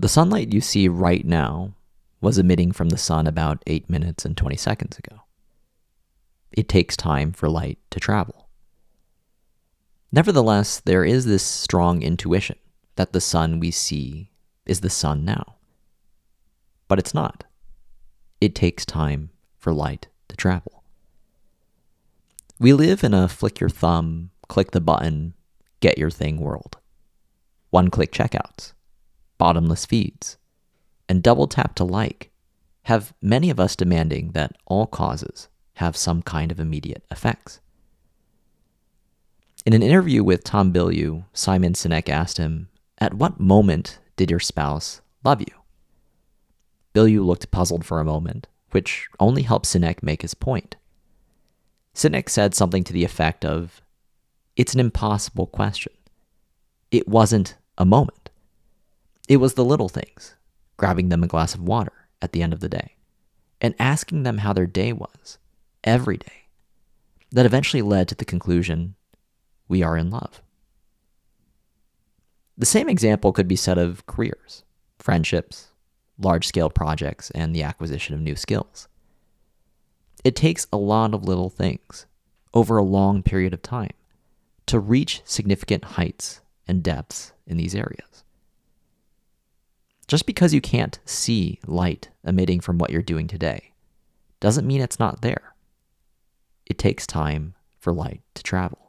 The sunlight you see right now was emitting from the sun about 8 minutes and 20 seconds ago. It takes time for light to travel. Nevertheless, there is this strong intuition that the sun we see is the sun now. But it's not. It takes time for light to travel. We live in a flick your thumb, click the button, get your thing world. One click checkouts, bottomless feeds, and double tap to like have many of us demanding that all causes have some kind of immediate effects. In an interview with Tom Bilyeu, Simon Sinek asked him, At what moment did your spouse love you? Bilyeu looked puzzled for a moment, which only helped Sinek make his point. Sinek said something to the effect of, It's an impossible question. It wasn't a moment. It was the little things, grabbing them a glass of water at the end of the day, and asking them how their day was, every day, that eventually led to the conclusion we are in love. The same example could be said of careers, friendships, large scale projects, and the acquisition of new skills. It takes a lot of little things over a long period of time to reach significant heights and depths in these areas. Just because you can't see light emitting from what you're doing today doesn't mean it's not there. It takes time for light to travel.